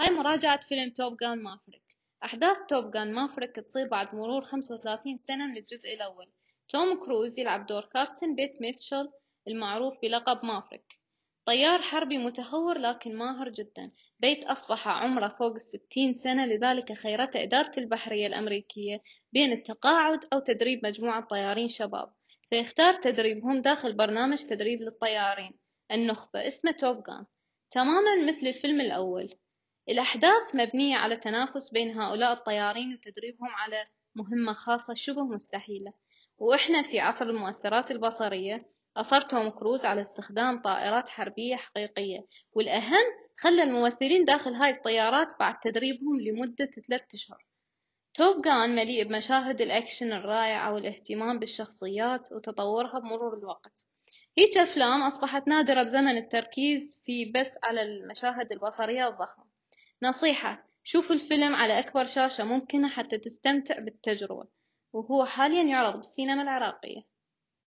هاي مراجعة فيلم توب جان مافريك. أحداث توب جان مافريك تصير بعد مرور خمسة وثلاثين سنة من الجزء الأول. توم كروز يلعب دور كابتن بيت ميتشل المعروف بلقب مافريك. طيار حربي متهور لكن ماهر جدا. بيت أصبح عمره فوق الستين سنة لذلك خيرته إدارة البحرية الأمريكية بين التقاعد أو تدريب مجموعة طيارين شباب. فيختار تدريبهم داخل برنامج تدريب للطيارين. النخبة اسمه توب جان. تماما مثل الفيلم الأول. الأحداث مبنية على تنافس بين هؤلاء الطيارين وتدريبهم على مهمة خاصة شبه مستحيلة. وإحنا في عصر المؤثرات البصرية أصر توم كروز على استخدام طائرات حربية حقيقية والأهم خلى الممثلين داخل هاي الطيارات بعد تدريبهم لمدة ثلاثة أشهر. توب جان مليء بمشاهد الأكشن الرائعة والاهتمام بالشخصيات وتطورها بمرور الوقت. هيج أفلام أصبحت نادرة بزمن التركيز في بس على المشاهد البصرية الضخمة. نصيحة شوفوا الفيلم على أكبر شاشة ممكنة حتى تستمتع بالتجربة وهو حاليا يعرض بالسينما العراقية.